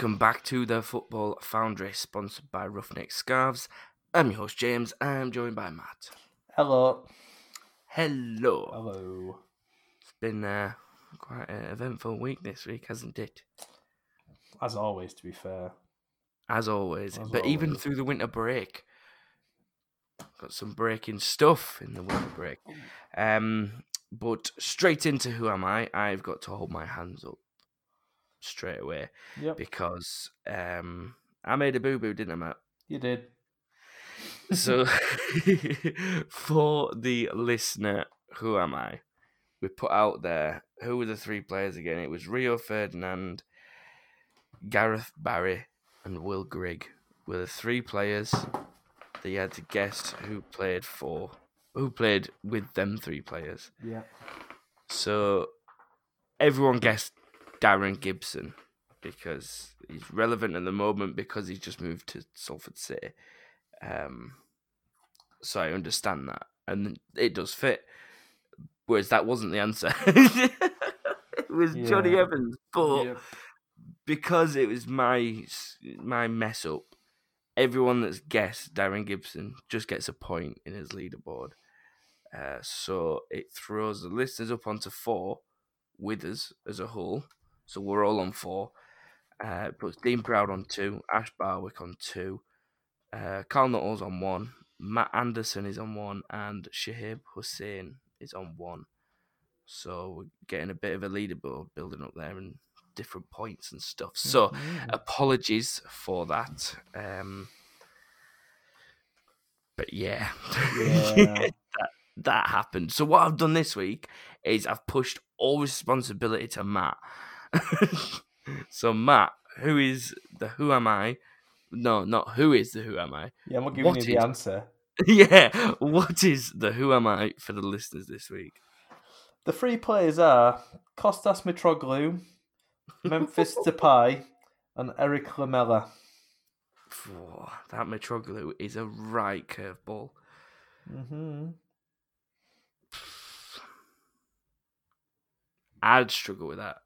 Welcome back to the Football Foundry, sponsored by Ruffneck Scarves. I'm your host James. I'm joined by Matt. Hello. Hello. Hello. It's been uh, quite an eventful week this week, hasn't it? As always, to be fair. As always. As but even through the winter break, got some breaking stuff in the winter break. Um, but straight into who am I? I've got to hold my hands up straight away Yep. because um, I made a boo boo, didn't I, Matt? You did. So, for the listener, who am I? We put out there who were the three players again? It was Rio Ferdinand, Gareth Barry, and Will Grigg were the three players that you had to guess who played for, who played with them three players. Yeah. So, everyone guessed Darren Gibson because he's relevant at the moment because he's just moved to Salford City. Um, so I understand that, and it does fit. Whereas that wasn't the answer. it was Johnny Evans, but Yep. because it was my my mess up, everyone that's guessed Darren Gibson just gets a point in his leaderboard. Uh, so it throws the listeners up onto four with us as a whole. So we're all on four. Uh, puts Dean Proud on two, Ash Barwick on two, uh, Carl Nuttall's on one, Matt Anderson is on one, and Shahib Hussein is on one. So we're getting a bit of a leaderboard building up there and different points and stuff. So Mhm. apologies for that. Um, but yeah, Yeah. that that happened. So what I've done this week is I've pushed all responsibility to Matt. so Matt, who is the who am I? No, not who is the who am I? yeah, I'm not giving What you the is- answer. yeah, what is the who am I for the listeners this week? The three players are Kostas Mitroglou, Memphis Depay, and Eric Lamela. Phew, that Mitroglou is a right curveball. hmm I'd struggle with that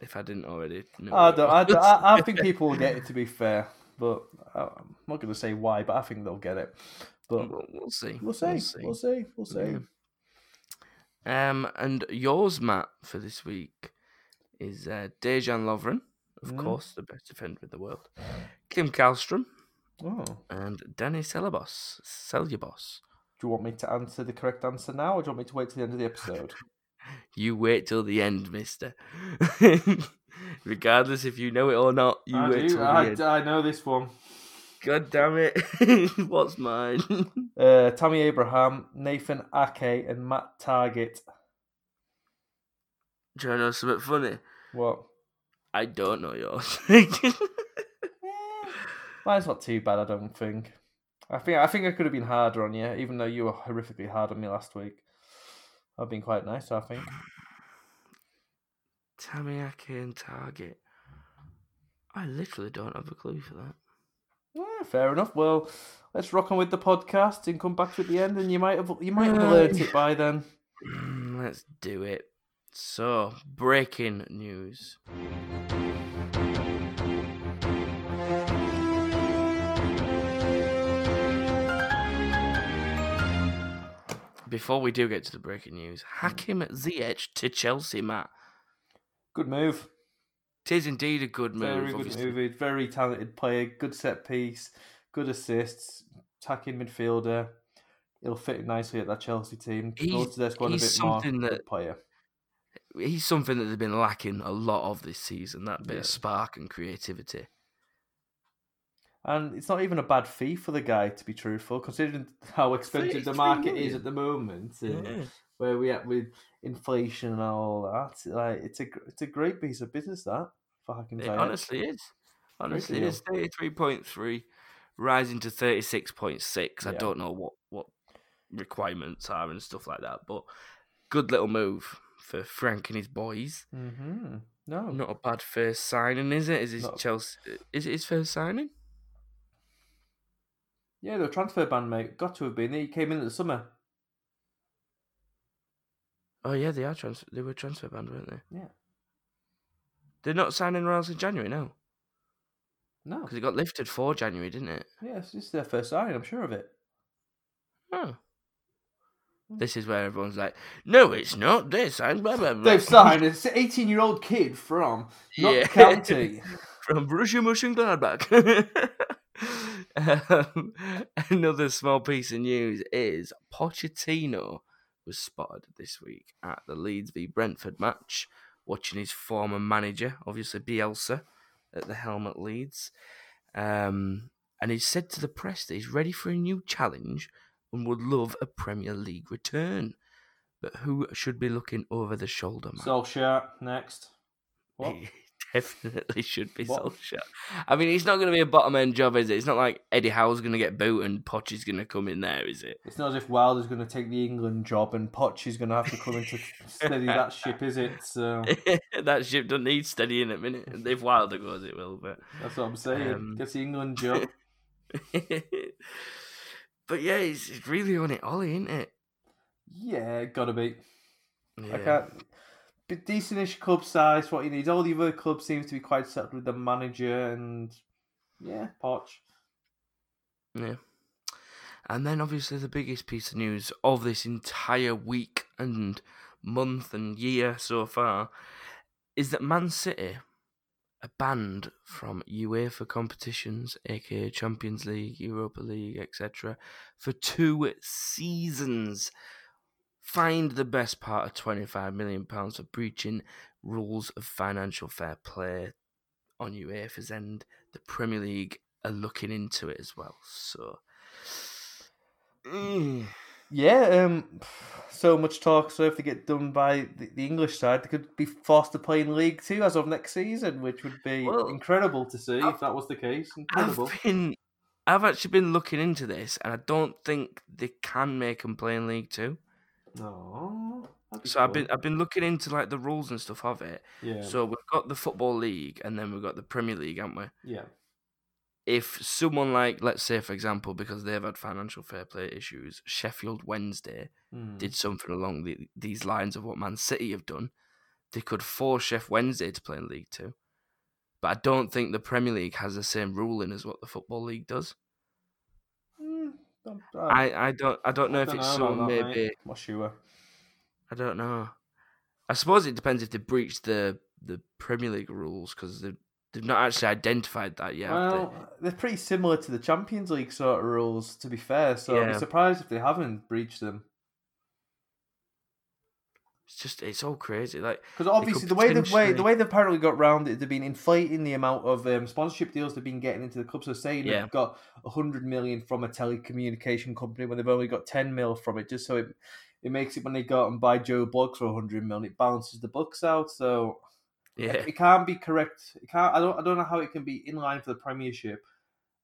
if I didn't already know. I, don't, I, don't- I, I think people will get it, to be fair. But I'm not going to say why, but I think they'll get it. But We'll, we'll see. we'll see. We'll see. We'll see. Yeah. Um, and yours, Matt, for this week is uh, Dejan Lovren, of Mm. course, the best defender in the world. Kim Kallstrom Oh. and Danny Celebos. Celubos. Do you want me to answer the correct answer now, or do you want me to wait till the end of the episode? You wait till the end, Mister. Regardless if you know it or not, you wait till the end. I know this one. God damn it! What's mine? Uh, Tammy Abraham, Nathan Ake, and Matt Targett. Do you know something funny? What? I don't know yours. Mine's not too bad, I don't think. I think I think I could have been harder on you, even though you were horrifically hard on me last week. I've been quite nice, I think. Tamiaki and Targett. I literally don't have a clue for that. Yeah, fair enough. Well, let's rock on with the podcast and come back to it at the end, and you might have you might have learnt it by then. Let's do it. So, breaking news. Before we do get to the breaking news, Hakim hmm. Ziyech to Chelsea, Matt. Good move. Tis indeed a good move. Very good obviously. move. Very talented player. Good set piece. Good assists. Attacking midfielder. He'll fit nicely at that Chelsea team. He's- their squad a bit something Good that- player. He's something that they've been lacking a lot of this season. That bit Yeah. of spark and creativity. And it's not even a bad fee for the guy, to be truthful, considering how expensive the 33 market is at the moment. Yeah. Where we at with inflation and all that. Like it's a it's a great piece of business that for Hakim It honestly is. Honestly, it deal. is thirty-three point three, rising to thirty-six point six. I don't know what what requirements are and stuff like that, but good little move for Frank and his boys. Mm-hmm. No, Not a bad first signing, is it? Is it Not- Chelsea? Is it his first signing? Yeah, the transfer ban, mate, got to have been. He came in at the summer. Oh yeah, they are transfer. They were transfer banned, weren't they? Yeah. They're not signing anyone in January, no. No. because it got lifted for January, didn't it? Yes, this is their first sign. I'm sure of it. Oh. This is where everyone's like, "No, it's not. They signed blah blah blah." They've signed an 18 year old kid from not Yeah. County. from Borussia Mönchengladbach. um, another small piece of news is Pochettino was spotted this week at the Leeds v Brentford match, watching his former manager, obviously Bielsa, at the helm at Leeds. Um, and he said to the press that he's ready for a new challenge and would love a Premier League return. But who should be looking over the shoulder, man? Solskjaer next. What? Definitely should be What? Solskjaer. I mean, it's not going to be a bottom end job, is it? It's not like Eddie Howe's going to get boot and Poch is going to come in there, is it? It's not as if Wilder's going to take the England job and Poch is going to have to come in to steady that ship, is it? So that ship doesn't need steadying at the minute. If Wilder goes, it will, but. that's what I'm saying. Um, Gets the England job. but yeah, it's, it's really on it, Ollie, isn't it? Yeah, gotta be. Yeah. I can't. Decentish club size, what he needs. All the other clubs seems to be quite settled with the manager and yeah, Poch. Yeah. And then obviously the biggest piece of news of this entire week and month and year so far is that Man City are banned from UEFA competitions, aka Champions League, Europa League, etc., for two seasons. Fined the best part of £25 million for breaching rules of financial fair play on UEFA's end. The Premier League are looking into it as well. So, mm, Yeah, um, so much talk. So if they get done by the, the English side, they could be forced to play in League Two as of next season, which would be Well, incredible to see I've- if that was the case. Incredible. I've been, I've actually been looking into this, and I don't think they can make them play in League Two. No. So I've been, I've been looking into like the rules and stuff of it. Yeah. So we've got the football league, and then we've got the Premier League, haven't we? yeah. If someone like, let's say, for example, because they've had financial fair play issues, Sheffield Wednesday Hmm. did something along the, these lines of what Man City have done, they could force Sheff Wednesday to play in League Two. But I don't think the Premier League has the same ruling as what the Football League does. Don't- I, I don't I don't know I if don't it's know some that, maybe mate. Not sure. I don't know. I suppose it depends if they breach the the Premier League rules because they've they've not actually identified that yet. have they? well, they're pretty similar to the Champions League sort of rules, to be fair. So I'd be surprised if they haven't breached them. It's just it's all crazy. Like Because obviously, the way they've way, the way they've apparently got round it, they've been inflating the amount of um, sponsorship deals they've been getting into the club. So saying Yeah. they've got hundred million from a telecommunication company when they've only got ten mil from it, just so it it makes it when they go out and buy Joe Bloggs for hundred million, it balances the books out. So yeah, it can't be correct. It can't. I don't. I don't know how it can be in line for the Premiership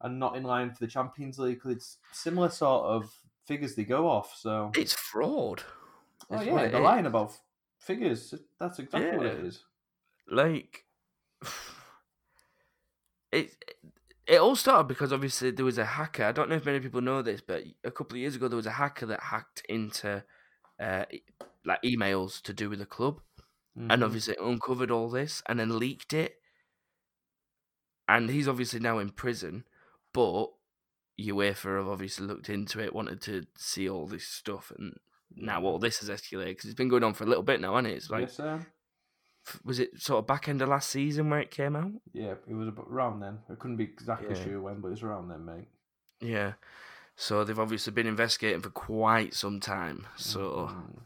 and not in line for the Champions League because it's similar sort of figures they go off. So it's fraud. oh yeah, they're lying about figures. That's exactly what it is. Like it it all started because obviously there was a hacker. I don't know if many people know this, but a couple of years ago there was a hacker that hacked into uh, like emails to do with the club, and Mhm. obviously uncovered all this and then leaked it. And he's obviously now in prison, but UEFA have obviously looked into it, wanted to see all this stuff, and now all this has escalated because it's been going on for a little bit now, hasn't it? It's like yes, sir. was it sort of back end of last season where it came out? Yeah, it was around then. I couldn't be exactly Yeah. sure when, but it was around then, mate. Yeah. So they've obviously been investigating for quite some time. So Mhm.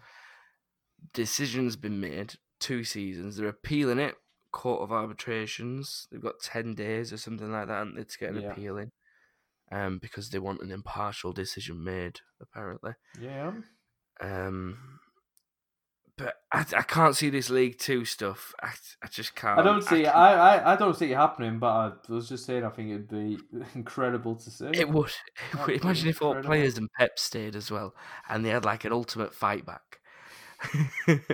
decisions been made. Two seasons. They're appealing it. Court of arbitrations. They've got ten days or something like that, and to get an Yeah. appeal in. Um, because they want an impartial decision made, apparently. yeah. Um, but I, I can't see this League Two stuff. I, I just can't. I don't see. can't- I, I, I don't see it happening, but I was just saying. I think it'd be incredible to see. It would. That'd Imagine if all players and Pep stayed as well, and they had like an ultimate fight back.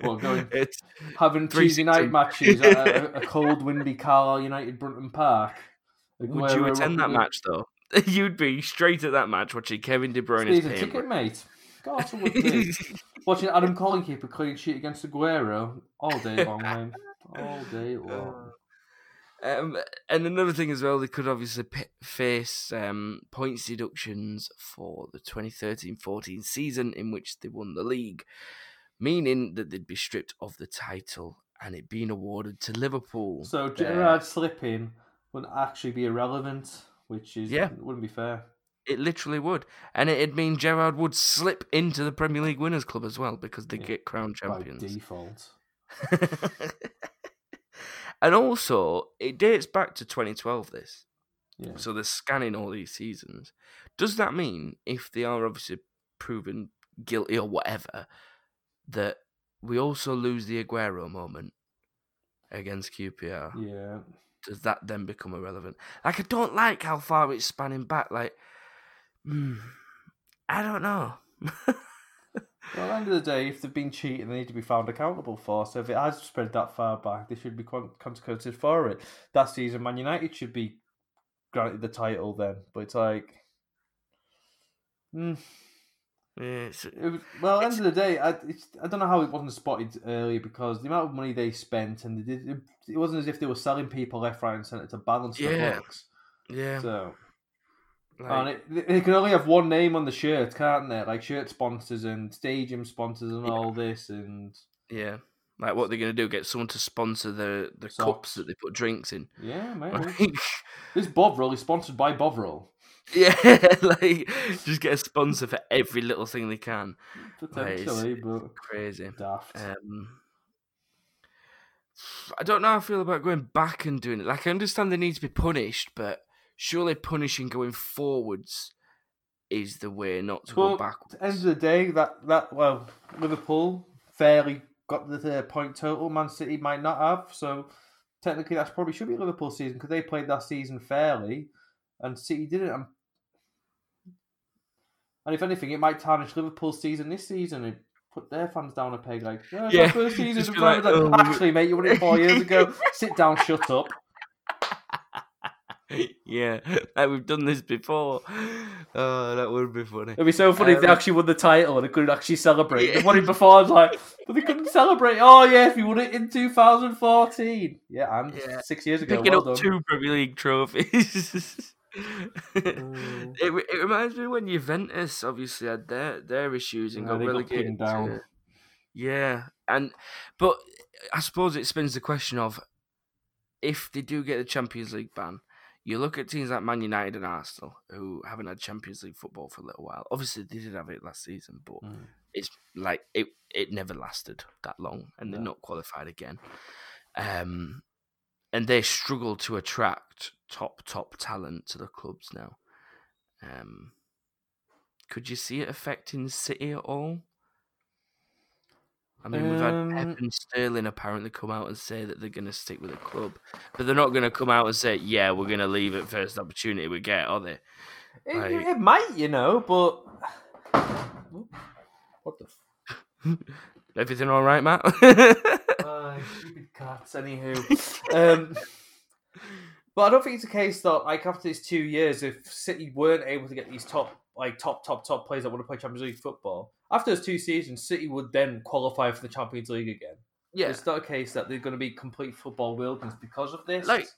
What, going- It's, Having Tuesday night matches at a, a cold, windy Carlisle United Brunton Park. would you attend that match though? You'd be straight at that match watching Kevin De Bruyne's Season ticket, mate. Of would be. Watching Adam Collin keep a clean sheet against Aguero all day long, mate. All day long. Um, and another thing as well, they could obviously p- face um, points deductions for the 2013-14 season in which they won the league, meaning that they'd be stripped of the title and it being awarded to Liverpool. So There- Gerrard slipping wouldn't actually be irrelevant, which is Yeah. wouldn't be fair. It literally would, and it'd mean Gerrard would slip into the Premier League Winners' Club as well because they Yeah, get crowned champions By default. and also, it dates back to 2012. This. Yeah. So they're scanning all these seasons. Does that mean if they are obviously proven guilty or whatever, that we also lose the Aguero moment against QPR? Yeah. Does that then become irrelevant? Like I don't like how far it's spanning back. Like, hmm, I don't know. Well, at the end of the day, if they've been cheating, they need to be found accountable for. So if it has spread that far back, they should be con- consequences for it. That season, Man United should be granted the title then. But it's like, mm, Yeah, it's, it was, well, at the end of the day, I, it's, I don't know how it wasn't spotted earlier because the amount of money they spent and they did, it, it wasn't as if they were selling people left, right, and centre to balance the books. yeah. So like- and it, they- can only have one name on the shirt, can't they? Like shirt sponsors and stadium sponsors and Yeah. all this and. Yeah. Like what they're gonna do? Get someone to sponsor the the Socks. cups that they put drinks in. Yeah, Like, this Bovril is sponsored by Bovril. yeah, like just get a sponsor for every little thing they can. Potentially, but Crazy. daft. Um, I don't know how I feel about going back and doing it. Like I understand they need to be punished, but surely punishing going forwards is the way, not to go backwards. At the end of the day, that, that well, Liverpool fairly got the point total. Man City might not have, so technically that's probably should be Liverpool season because they played that season fairly, and City didn't. And, if anything, it might tarnish Liverpool's season this season and put their fans down a peg. Like, yeah, Yeah, first season. just of be like, like, "Oh, Actually, mate, you won it four years ago. Sit down, shut up. Yeah, like we've done this before. Oh, that would be funny. It'd be so funny if they Um, actually won the title and they couldn't actually celebrate. Yeah. They won it before, I was like, but they couldn't celebrate. Oh yeah, if you won it in 2014. Yeah, and Yeah. six years ago. Picking well up done. two Premier League trophies. Mm. it, it reminds me when Juventus obviously had their their issues and Yeah, got they got down. to- yeah, and but I suppose it spins the question of if they do get the Champions League ban. You look at teams like Man United and Arsenal, who haven't had Champions League football for a little while. Obviously, they did have it last season, but Mm. it's like it it never lasted that long, and they're No. not qualified again. Um, and they struggle to attract top top talent to the clubs now. Um, could you see it affecting City at all? I mean, we've had Um, Pep and Sterling apparently come out and say that they're going to stick with the club, but they're not going to come out and say, "Yeah, we're going to leave at first opportunity we get," are they? It, Like- it might, you know, but what the. F- Everything all right, Matt? uh, stupid cats. Anywho, um, but I don't think it's a case that like after these two years, if City weren't able to get these top, like top, top, top players that want to play Champions League football, after those two seasons, City would then qualify for the Champions League again. yeah, It's not a case that they're going to be complete football wilderness because of this. Like-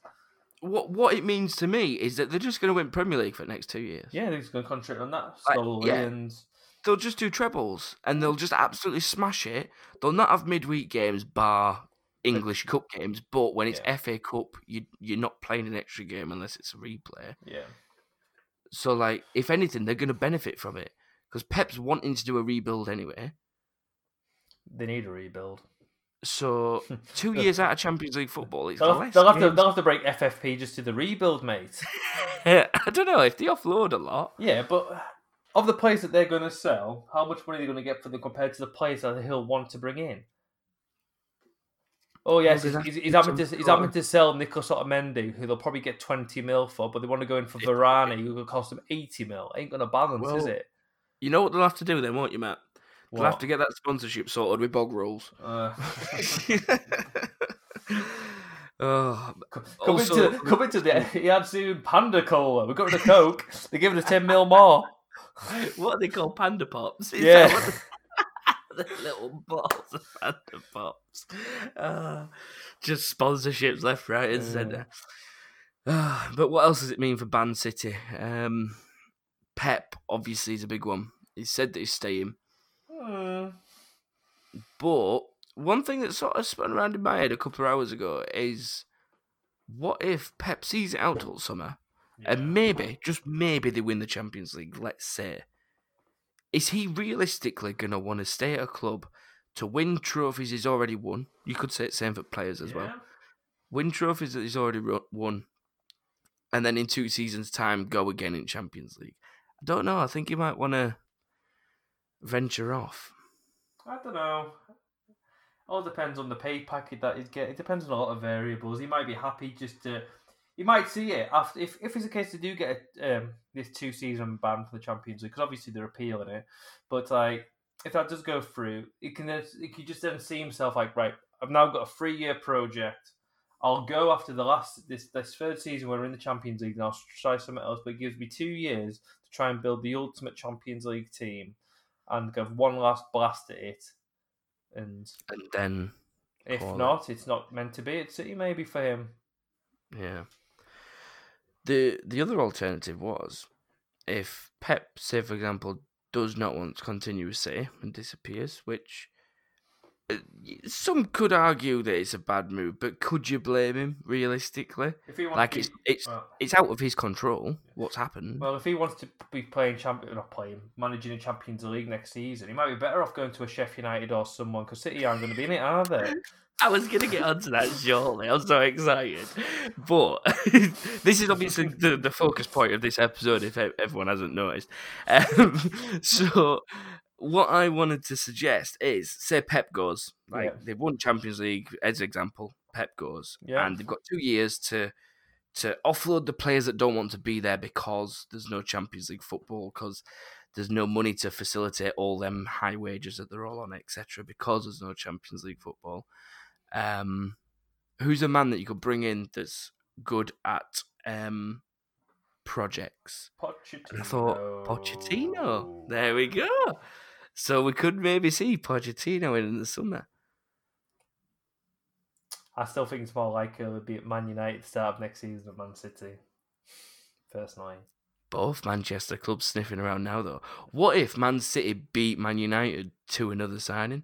what what it means to me is that they're just going to win Premier League for the next two years. yeah, they're just going to concentrate on that Like, slowly yeah. and They'll just do trebles and they'll just absolutely smash it. They'll not have midweek games, bar English Cup games. But when it's Yeah. FA Cup, you you're not playing an extra game unless it's a replay. yeah. So like, if anything, they're going to benefit from it because Pep's wanting to do a rebuild anyway. They need a rebuild. So two years out of Champions League football, it's They'll, they'll have to they'll have to break FFP just to the rebuild, mate. I don't know if they offload a lot. Yeah, but of the players that they're going to sell, how much money are they going to get for them compared to the players that he'll want to bring in? Oh yes, he's, he's, he's to having to he's having to sell Nicholas Otamendi, who they'll probably get twenty mil for, but they want to go in for Varane, who will cost them eighty mil. Ain't going to balance, is Well, it? You know what they'll have to do then, won't you, Matt? They'll have to get that sponsorship sorted with bog rolls. Uh, oh, come Also- into come the he had soon Panda Cola. We got rid of Coke. They're giving us ten mil more. what are they called? Panda pops? Is Yeah. The little balls of Fanta Pops. Uh, just sponsorships left, right, and centre. Uh, but what else does it mean for Man City? Um, Pep obviously is a big one. He said that he's staying, Hmm. but one thing that sort of spun around in my head a couple of hours ago is, what if Pep sees it out all summer? and maybe, just maybe, they win the Champions League. Let's say, is he realistically gonna want to stay at a club to win trophies he's already won? You could say it's same for players as well. Win trophies that he's already won, and then in two seasons' time go again in Champions League. I don't know. I think he might want to venture off. I don't know. All depends on the pay packet that he's getting. It depends on a lot of variables. He might be happy just to. He might see it after if, if it's a case they do get a, um, this two season ban for the Champions League because obviously they're appealing it, but like if that does go through, it can it can just then see himself like right. I've now got a three year project. I'll go after the last this this third season when we're in the Champions League and I'll try something else. But it gives me two years to try and build the ultimate Champions League team and give one last blast at it. And And then, if Call it. not, it's not meant to be. It's City maybe for him. yeah. The the other alternative was if Pep, say for example, does not want to continue with City and disappears, which uh, some could argue that it's a bad move, but could you blame him realistically? If he wants Like to it's it's well, it's out of his control what's happened. well, if he wants to be playing champion, not playing, managing a Champions League next season, he might be better off going to a Sheffield United or someone because City aren't going to be in it, are they? I was going to get onto that shortly. I'm so excited. But this is obviously the, the focus point of this episode, if everyone hasn't noticed. Um, so, what I wanted to suggest is say Pep goes, like Yeah. they've won Champions League, as example, Pep goes, Yeah. and they've got two years to. To offload the players that don't want to be there because there's no Champions League football, because there's no money to facilitate all them high wages that they're all on, etc. Because there's no Champions League football. Um, who's a man that you could bring in that's good at um, projects? Pochettino. And I thought Pochettino. There we go. So we could maybe see Pochettino in the summer. I still think it's more likely it'll be at Man United to start of next season at Man City. Personally. Both Manchester clubs sniffing around now, though. What if Man City beat Man United to another signing,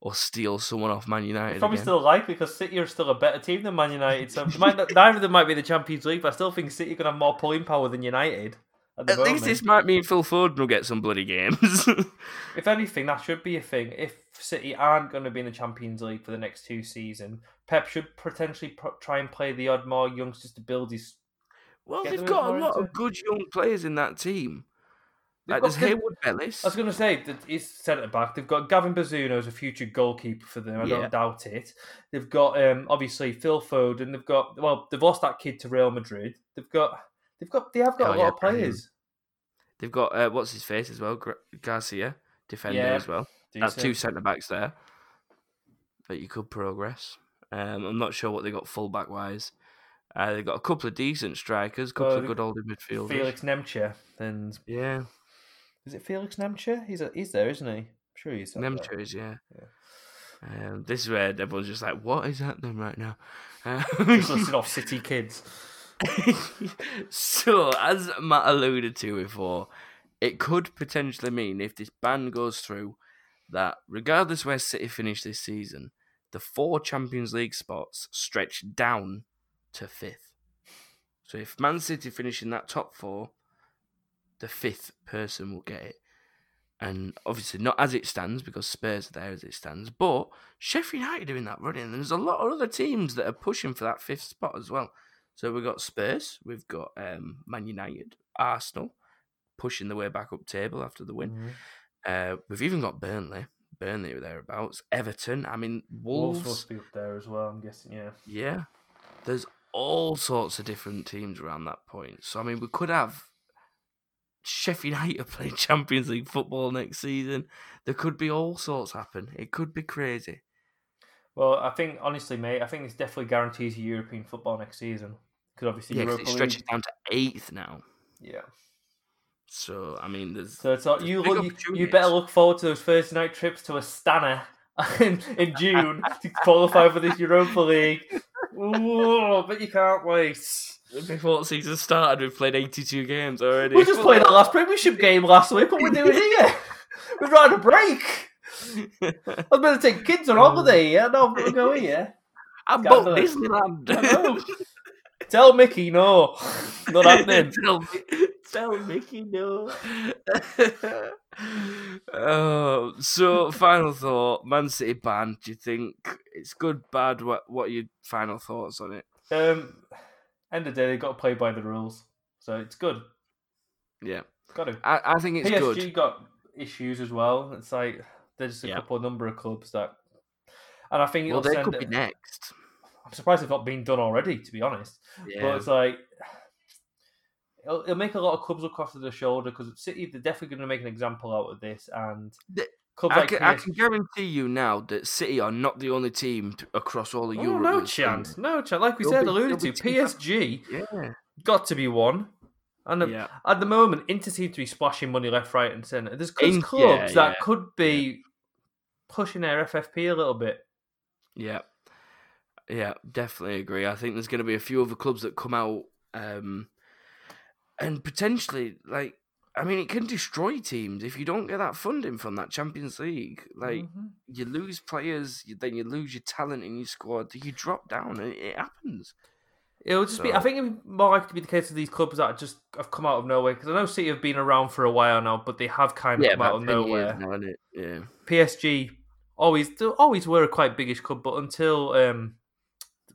or steal someone off Man United? It's probably again? still likely because City are still a better team than Man United. So they might not, neither of them might be the Champions League, but I still think City can have more pulling power than United. At, At least this might mean Phil Foden will get some bloody games. If anything, that should be a thing. If City aren't going to be in the Champions League for the next two seasons, Pep should potentially pro- try and play the odd more youngsters to build his. well, they've got a lot into of good young players in that team. They've Like there's good- Harwood-Bellis. I was going to say that he's centre back. They've got Gavin Bazunu as a future goalkeeper for them. I Yeah. don't doubt it. They've got um, obviously Phil Foden. They've got well, they've lost that kid to Real Madrid. They've got they've got they have got Oh, a lot yeah, of players. They've got uh, what's his face as well, Garcia, defender Yeah, as well. That's two centre backs there that you could progress. Um, I'm not sure what they got full back wise. Uh, they got a couple of decent strikers, a couple of good older midfielders. Felix Nmecha and Yeah, is it Felix Nmecha? He's a, he's there, isn't he? I'm sure he's. Nmecha is yeah. Yeah. Um, this is where everyone's just like, "What is happening right now?" Uh, He's listed off City kids. so, as Matt alluded to before, it could potentially mean if this ban goes through that regardless where City finish this season, the four Champions League spots stretch down to fifth. So if Man City finish in that top four, the fifth person will get it. And obviously not as it stands because Spurs are there as it stands, but Sheffield United are in that running. And there's a lot of other teams that are pushing for that fifth spot as well. So we've got Spurs, we've got um, Man United, Arsenal, pushing the way back up table after the win. Mhm. Uh, we've even got Burnley, Burnley or thereabouts, Everton. I mean, Wolves Wolves. must be up there as well. I'm guessing. Yeah. Yeah, there's all sorts of different teams around that point. So I mean, we could have Sheffield United playing Champions League football next season. There could be all sorts happen. It could be crazy. Well, I think honestly, mate, I think this definitely guarantees you European football next season because obviously Yeah, Europa it stretches League. down to eighth now. Yeah. So I mean, there's So it's all, There's you look, you, you better look forward to those Thursday night trips to Astana in, in June to qualify for this Europa League. Ooh, but you can't wait. Before the season started, we've played 82 games already. We just played our last Premiership game last week. What we're doing here? We've had a break. I was going to take kids on holiday. Yeah, no, we're going here. I Scandalous. booked Disneyland. Tell Mickey no, not happening. tell, tell Mickey no. oh, so final thought: Man City ban. Do you think it's good, bad? What What are your final thoughts on it? Um, end of the day, they've got to play by the rules, so it's good. Yeah, Got to. I, I think it's PSG good. got issues as well. It's like there's a Yeah. couple number of clubs that, and I think Well, it'll they send. could be next. I'm surprised it's not been done already, to be honest. But it's like it'll, it'll make a lot of clubs look after their shoulder because City they're definitely going to make an example out of this, and The- clubs I like can, I can guarantee you now that City are not the only team t- across all of Oh, Europe. no chance, no chance. Like we There'll said, be- alluded to, PSG. Yeah, got to be one. And yeah. at the moment, Inter seem to be splashing money left, right, and centre. There's In- clubs yeah, that could be pushing their FFP a little bit. Yeah, yeah, definitely agree. I think there's going to be a few other clubs that come out, um, and potentially, like, I mean, it can destroy teams if you don't get that funding from that Champions League. Like, Mhm. you lose players, you, then you lose your talent in your squad. You drop down, and it, it happens. It'll just be. I think it'd be more likely to be the case of these clubs that just have come out of nowhere. Because I know City have been around for a while now, but they have kind of come out of nowhere. now? Yeah, PSG always always were a quite biggish club, but until um,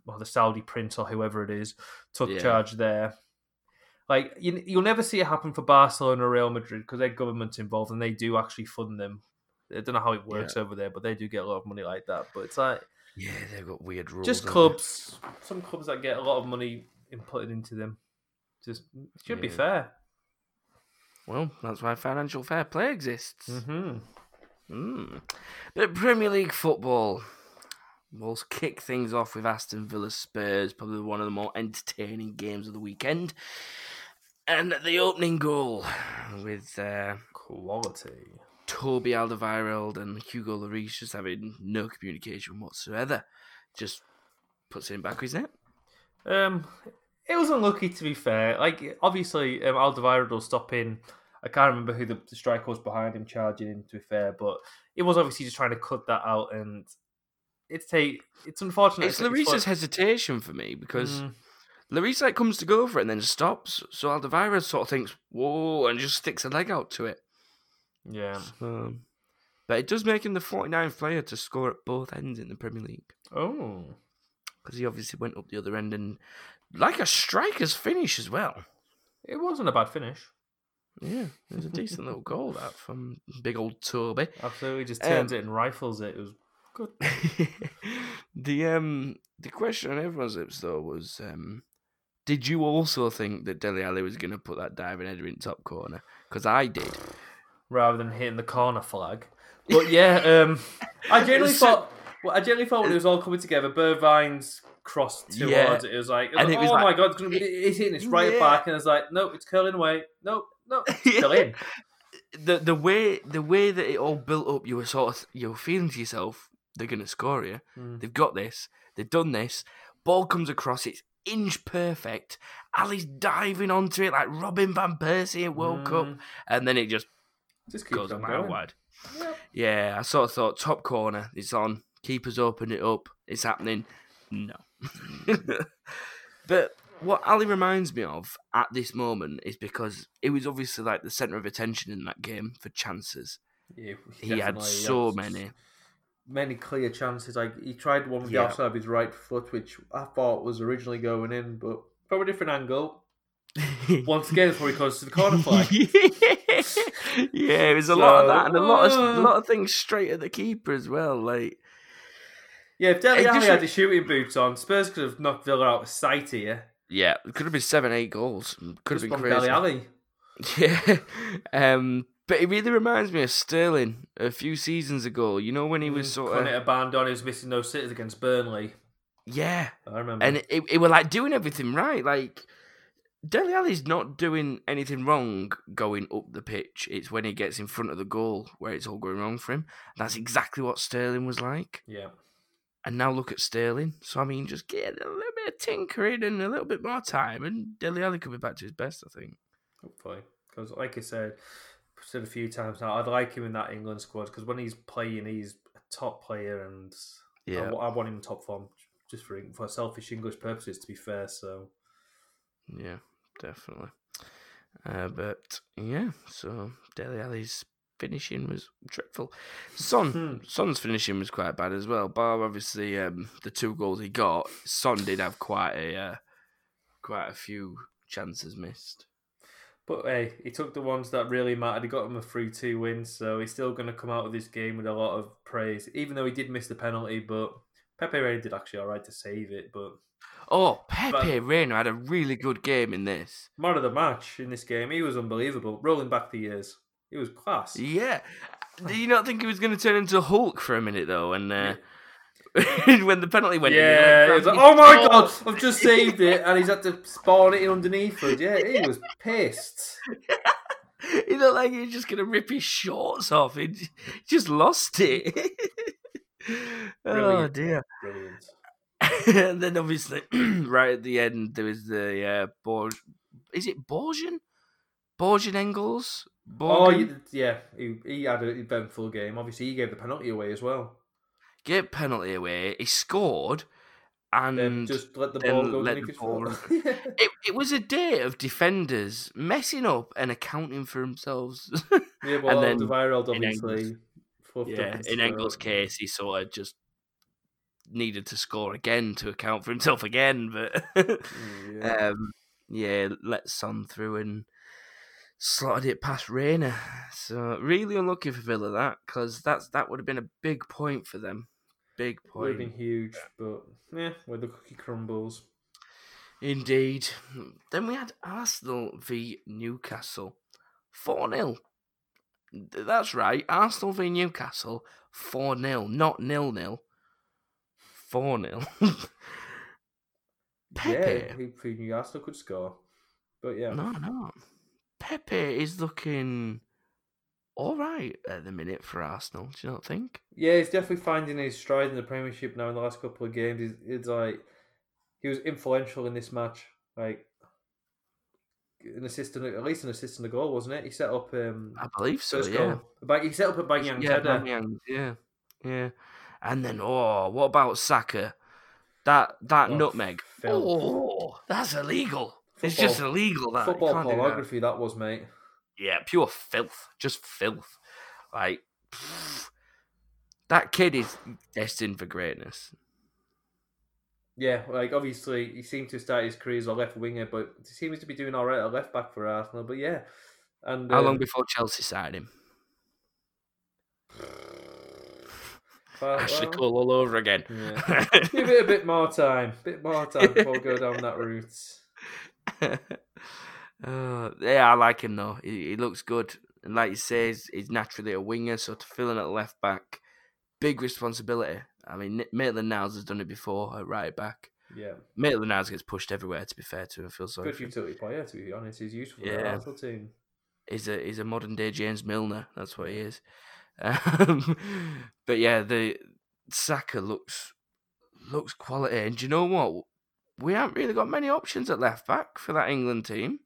well, the Saudi prince or whoever it is took Yeah. charge there, like you, you'll never see it happen for Barcelona or Real Madrid because their government's involved and they do actually fund them. I don't know how it works over there, but they do get a lot of money like that. But it's like yeah, they've got weird rules. just clubs, some clubs that get a lot of money inputted into them. Just it should be fair. Well, that's why financial fair play exists. hmm Mm. But Premier League football. We'll kick things off with Aston Villa Spurs, probably one of the more entertaining games of the weekend. And the opening goal with uh, Quality. Toby Alderweireld and Hugo Lloris just having no communication whatsoever. Just puts it in back of his net. Um, it was unlucky to be fair. Like obviously, um, Alderweireld will stop in. I can't remember who the, the striker was behind him charging in. To be fair, but it was obviously just trying to cut that out, and it's take it's unfortunate. It's Lloris's hesitation for me because Mm, Lloris like comes to go for it and then stops. So Alderweireld sort of thinks, whoa, and just sticks a leg out to it. yeah. Um, but it does make him the 49th player to score at both ends in the Premier League Oh, because he obviously went up the other end and like a striker's finish as well. it wasn't a bad finish. Yeah, it was a decent little goal that from big old Toby. Absolutely, just turns Um, it and rifles it. It was good. the um the question on everyone's lips though was um did you also think that Dele Alli was going to put that diving header in top corner? Because I did. rather than hitting the corner flag. But yeah, um, I generally So- thought. Well, I generally thought when it was all coming together, Bergwijn's crossed towards Yeah. it. It was like, it was like, it was oh like- my god, it's gonna be, it's hitting, it's right Yeah. back, and it's like, no, it's curling away, no, no, it's still in. the the way the way that it all built up, you were sort of you were feeling to yourself, they're gonna score here. Mm. They've got this. They've done this. Ball comes across. It's inch perfect. Alli's diving onto it like Robin van Persie in World Cup, Mm. and then it just Just goes mile wide. Yep. Yeah, I sort of thought top corner. It's on. Keepers open it up. It's happening. No. but what Alli reminds me of at this moment is because it was obviously like the centre of attention in that game for chances. Yeah, He had so many. Many clear chances. Like he tried one with Yeah. the outside of his right foot, which I thought was originally going in, but from a different angle. Once again, before he goes to the corner flag. yeah, it was a lot of that, and a lot of uh, a lot of things straight at the keeper as well. Like, Yeah, if Alli just- had his shooting boots on, Spurs could have knocked Villa out of sight here. yeah, it could have been seven, eight goals. Could Just have been crazy. Dele Alli. Yeah, um, but it really reminds me of Sterling a few seasons ago. You know when he was mm, sort Cutting of band on, he was missing those sitters against Burnley. yeah, I remember. and it, it were like doing everything right. Like Dele Alli's not doing anything wrong going up the pitch. It's when he gets in front of the goal where it's all going wrong for him. That's exactly what Sterling was like. Yeah. And now look at Sterling. So I mean, just get a little bit of tinkering and a little bit more time, and Dele Alli could be back to his best. I think. Hopefully, because like I said, said a few times now, I'd like him in that England squad because when he's playing, he's a top player, and I, Yeah, I want him in top form just for for selfish English purposes. To be fair, so yeah, definitely. Uh, but yeah, so Dele Alli's finishing was dreadful. Son, Hmm. Son's finishing was quite bad as well. Bar obviously um, the two goals he got. Son did have quite a uh, quite a few chances missed. But hey, he took the ones that really mattered. He got him a 3 2 win, so he's still going to come out of this game with a lot of praise, even though he did miss the penalty. But Pepe Reina did actually all right to save it. But Oh, Pepe Reina had a really good game in this. man of the match in this game, he was unbelievable. Rolling back the years, he was class. Yeah. Do you not think he was going to turn into Hulk for a minute though? And uh, when the penalty went, in, Yeah, he he like, oh my god. I've just saved it, and he's had to spawn it in underneath us. Yeah, he was pissed. he looked like he was just going to rip his shorts off. He just lost it. oh dear. Brilliant. and then obviously, right at the end, there was the uh, Borg. Is it Borgian? Borgian Engels? Oh, Borgen? you- yeah, he, he had an eventful game. Obviously, he gave the penalty away as well. Get penalty away. He scored, and Then just let the ball go let the ball it, it was a day of defenders messing up and accounting for themselves. yeah, well, And then in obviously. Engels- yeah, in. Engel's case, he sort of just needed to score again to account for himself again. But Mm, yeah. um, yeah, let Son through and slotted it past Reina. So really unlucky for Villa that because that's that would have been a big point for them. Big point. Would have been huge, but yeah, where the cookie crumbles. Indeed. Then we had Arsenal v Newcastle. 4 0. That's right. Arsenal v Newcastle. 4 0. Not nil nil. 4 0. Pepe. Yeah, who knew Arsenal could score? But yeah, No, no. Pepe is looking all right at the minute for Arsenal. Do you not think? yeah, he's definitely finding his stride in the Premiership now. In the last couple of games, he's, it's like he was influential in this match. Like an assistant, at least an assist and a goal, wasn't it? He set up um, I believe so. yeah. goal. He set up Aubameyang's yeah. Yeah, yeah. And then, oh, what about Saka? That that Oh, nutmeg. filth. Oh, that's illegal. It's just illegal. That Football can't that. that. was, mate. Yeah, pure filth. Just filth. Like pfft. that kid is destined for greatness. Yeah, like obviously he seemed to start his career as a left winger, but he seems to be doing all right at left back for Arsenal. But yeah, and How long um, before Chelsea signed him? well, Ashley well, Cole all over again. Yeah. Give it a bit more time, bit more time before we go down that route. uh, yeah, I like him though. He, he looks good, and like you say, he's, he's naturally a winger, so to fill in at left back, big responsibility. I mean, Maitland Niles has done it before at right back. Yeah, Maitland Niles gets pushed everywhere. To be fair to him, I feel sorry good utility player to be honest. He's useful for the Yeah. Arsenal team. He's a he's a modern day James Milner. That's what he is. Um, but yeah, the Saka looks looks quality, and do you know what? We haven't really got many options at left back for that England team.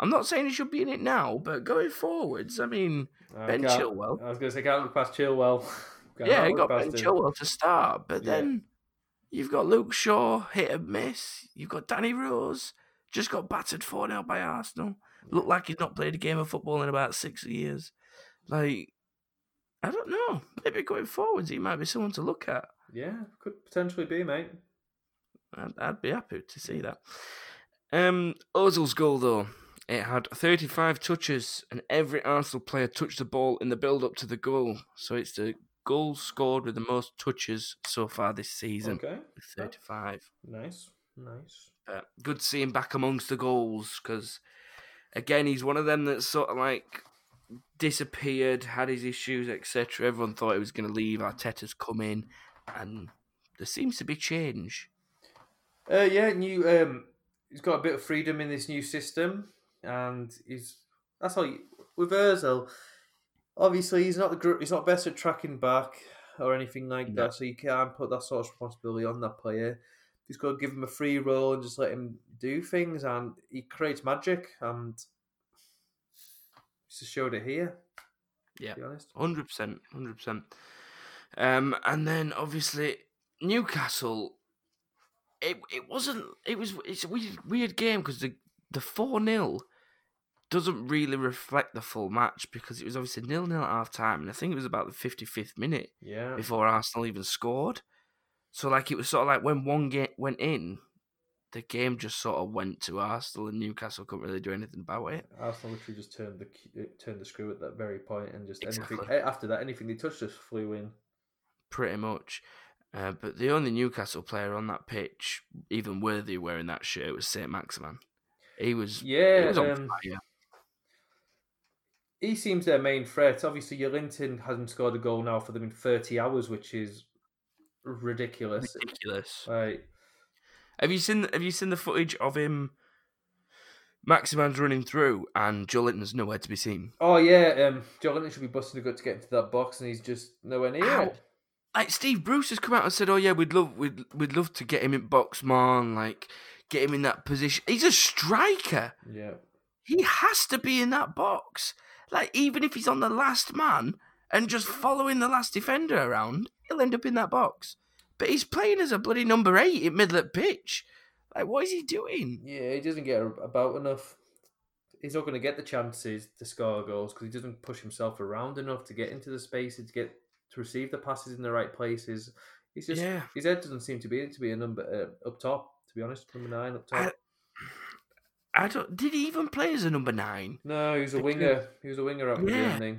I'm not saying he should be in it now, but going forwards, I mean, I Ben Chilwell. I was going to say can't look past Chilwell. Yeah, you got Ben him. Chilwell to start, but Yeah. then you've got Luke Shaw hit and miss. You've got Danny Rose just got battered 4 0 by Arsenal. Looked like he's not played a game of football in about six years. Like, I don't know. Maybe going forwards, he might be someone to look at. Yeah, could potentially be, mate. I'd, I'd be happy to see that. Um, Ozil's goal, though, it had 35 touches, and every Arsenal player touched the ball in the build up to the goal. So it's the goal scored with the most touches so far this season, Okay, with 35. nice, nice. But good to see him back amongst the goals because, again, he's one of them that sort of like disappeared, had his issues, etc. Everyone thought he was going to leave. Arteta's come in, and there seems to be change. Uh, yeah, new um, he's got a bit of freedom in this new system, and he's that's all. You, with Özil, obviously he's not the he's not best at tracking back or anything like No. that, so you can't put that sort of responsibility on that player. He's got to give him a free role and just let him do things, and he creates magic. And he's just showed it here. Yeah. Hundred percent, hundred percent. Um, and then obviously Newcastle. It it wasn't. It was. It's a weird weird game because the the four 0 doesn't really reflect the full match because it was obviously nil nil at half time, and I think it was about the fifty fifth minute Yeah. before Arsenal even scored. So like it was sort of like when one game went in, the game just sort of went to Arsenal, and Newcastle couldn't really do anything about it. Arsenal literally just turned the turned the screw at that very point, and just Exactly. anything after that, anything they touched just flew in. pretty much. Uh, but the only Newcastle player on that pitch, even worthy of wearing that shirt, was Saint-Maximin. He was, yeah. he was on um, fire. he seems their main threat. Obviously, Linton hasn't scored a goal now for them in thirty hours, which is ridiculous. Ridiculous. Right. Have you seen? Have you seen the footage of him? Maximin's running through, and Joelinton's nowhere to be seen. Oh yeah, um, Joelinton should be busting a gut to get into that box, and he's just nowhere near Ow. Like Steve Bruce has come out and said, "Oh yeah, we'd love, we'd, we'd love to get him in box more, and like get him in that position. He's a striker. Yeah. He has to be in that box. Like even if he's on the last man and just following the last defender around, he'll end up in that box. But he's playing as a bloody number eight in middle of pitch. Like what is he doing? Yeah, he doesn't get about enough. He's not going to get the chances to score goals because he doesn't push himself around enough to get into the spaces to get to receive the passes in the right places. He's just Yeah. his head doesn't seem to be it to be a number uh, up top. To be honest, number nine up top. I- I don't. Did he even play as a number nine? no, he was a because- winger. He was a winger out Yeah.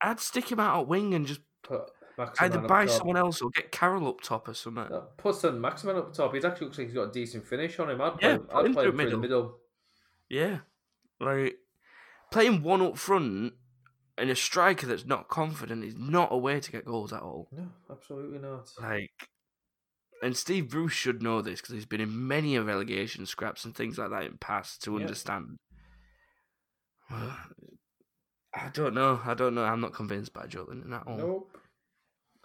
I'd stick him out at wing and just Put either up buy top. someone else or get Carroll up top or something. No, put some Maximin up top. He actually looks like he's got a decent finish on him. I'd play Yeah, him. I'd play him through the middle. Yeah, like playing one up front and a striker that's not confident is not a way to get goals at all. No, absolutely not. Like, and Steve Bruce should know this because he's been in many a relegation scraps and things like that in past to Yeah. understand. I don't know. I don't know. I'm not convinced by Joelinton at all. Nope.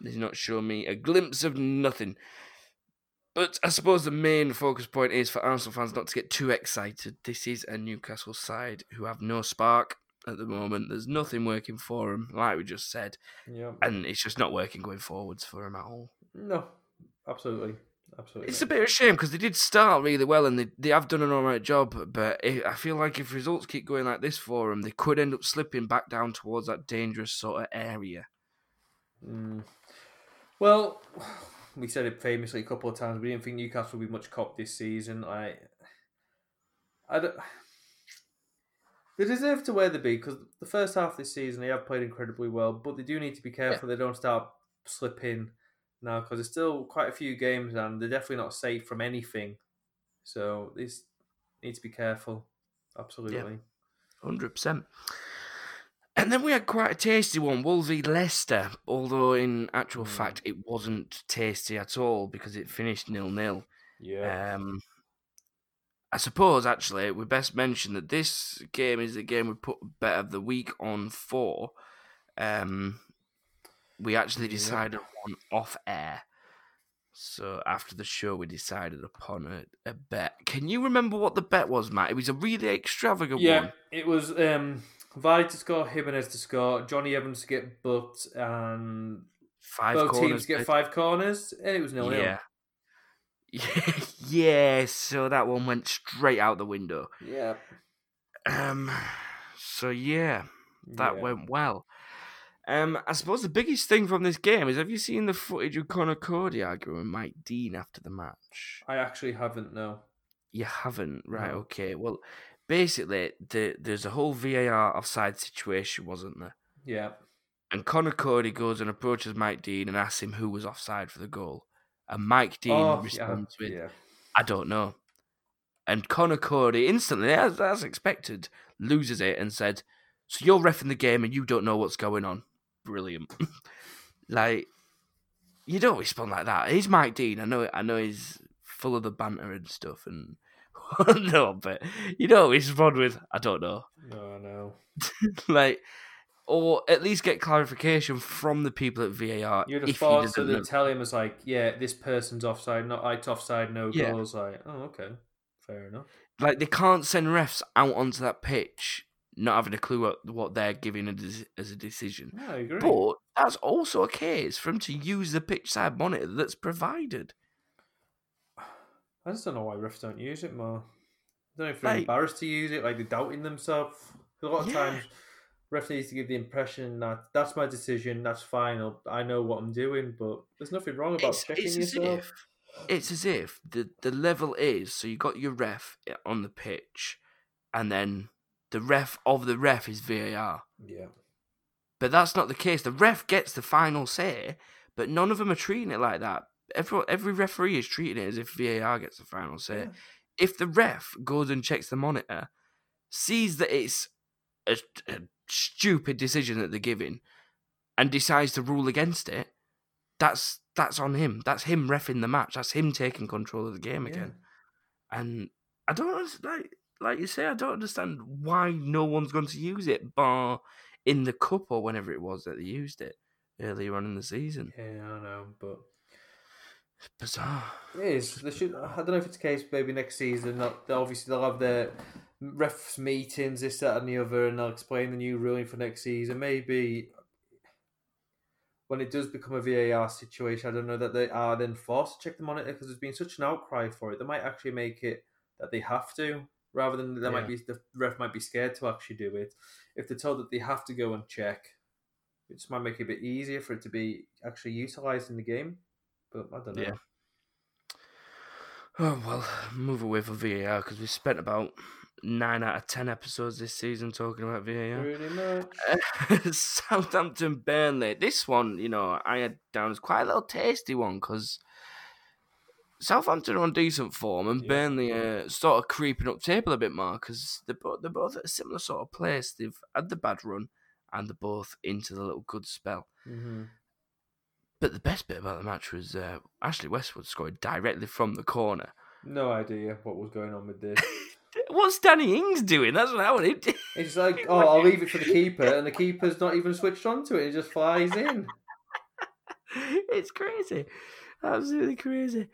He's not showing me a glimpse of nothing. But I suppose the main focus point is for Arsenal fans not to get too excited. This is a Newcastle side who have no spark at the moment. There's nothing working for him, like we just said, Yeah. and it's just not working going forwards for him at all. No. Absolutely. Absolutely. It's a bit of a shame because they did start really well and they, they have done an alright job. But i I feel like if results keep going like this for them, they could end up slipping back down towards that dangerous sort of area. Mm. Well, we said it famously a couple of times. We didn't think Newcastle would be much cop this season. I, I don't. They deserve to wear the be because the first half of this season they have played incredibly well, but they do need to be careful they don't start slipping now because there's still quite a few games and they're definitely not safe from anything. So this need to be careful. Absolutely. Hundred percent. And then we had quite a tasty one, Wolvie Leicester. Although in actual Mm. fact, it wasn't tasty at all because it finished nil nil. Yeah. Um, I suppose actually we best mention that this game is the game we put bet of the week on for. Um, we actually decided on off air. So after the show, we decided upon a, a bet. Can you remember what the bet was, Matt? It was a really extravagant Yeah, one. Yeah, it was um, Vardy to score, Jimenez to score, Jonny Evans to get booked, and Five both corners. teams get five corners, and it was nil nil. Yeah. Yeah, so that one went straight out the window. Yeah, Um, so yeah, that Yeah. went well. Um, I suppose the biggest thing from this game is have you seen the footage of Conor Coady arguing with Mike Dean after the match? I actually haven't. No. You haven't, right? No. Okay. Well, basically, the, there's a whole VAR offside situation, wasn't there? Yeah. And Conor Coady goes and approaches Mike Dean and asks him who was offside for the goal. And Mike Dean oh, yeah. responds with, yeah. I don't know. And Conor Coady instantly, as, as expected, loses it and said, So you're refing the game and you don't know what's going on. Brilliant. like, you don't respond like that. He's Mike Dean. I know I know he's full of the banter and stuff and no, but you know, we respond with, I don't know. No, no. like, or at least get clarification from the people at VAR. You'd have thought doesn't they'd tell him as like, yeah, this person's offside, not it's offside, no Yeah. goals. Like, oh, okay, fair enough. Like, they can't send refs out onto that pitch not having a clue what, what they're giving as a decision. Yeah, I agree. But that's also a case for him to use the pitch side monitor that's provided. I just don't know why refs don't use it more. I don't know if they're Like- embarrassed to use it, like they're doubting themselves. A lot of Yeah. times, ref needs to give the impression that that's my decision, that's final. I'll- know what I'm doing, but there's nothing wrong about It's, checking it's as yourself. if it's as if the the level is so you got your ref eh, on the pitch, and then the ref of the ref is VAR. Yeah. But that's not the case. The ref gets the final say, but none of them are treating it like that. Every every referee is treating it as if VAR gets the final say. Yeah. If the ref goes and checks the monitor, sees that it's a, a stupid decision that they're giving, and decides to rule against it, that's that's on him. That's him refing the match. That's him taking control of the game Yeah. again. And I don't like like you say, I don't understand why no one's going to use it, bar in the cup or whenever it was that they used it earlier on in the season. Yeah, I know, but It's bizarre. it is. They should. I don't know if it's the case. Maybe next season, obviously they'll have their refs meetings, this, that, and the other, and they'll explain the new ruling for next season. Maybe when it does become a VAR situation, I don't know that they are then forced to check the monitor because there's been such an outcry for it. They might actually make it that they have to, rather than there might be the ref might be scared to actually do it. If they're told that they have to go and check, it just might make it a bit easier for it to be actually utilised in the game. But I don't know. Yeah. Oh well, move away from VAR because we spent about nine out of ten episodes this season talking about VAR. Southampton Burnley. This one, you know, I had down as quite a little tasty one because Southampton are on decent form and Yeah. Burnley are sort of creeping up table a bit more because they're both, they're both at a similar sort of place. They've had the bad run and they're both into the little good spell. hmm But the best bit about the match was uh, Ashley Westwood scoring directly from the corner. No idea what was going on with this. What's Danny Ings doing? That's what I wanted. It's like, oh, I'll leave it for the keeper, and the keeper's not even switched on to it. It just flies in. it's crazy. Absolutely crazy.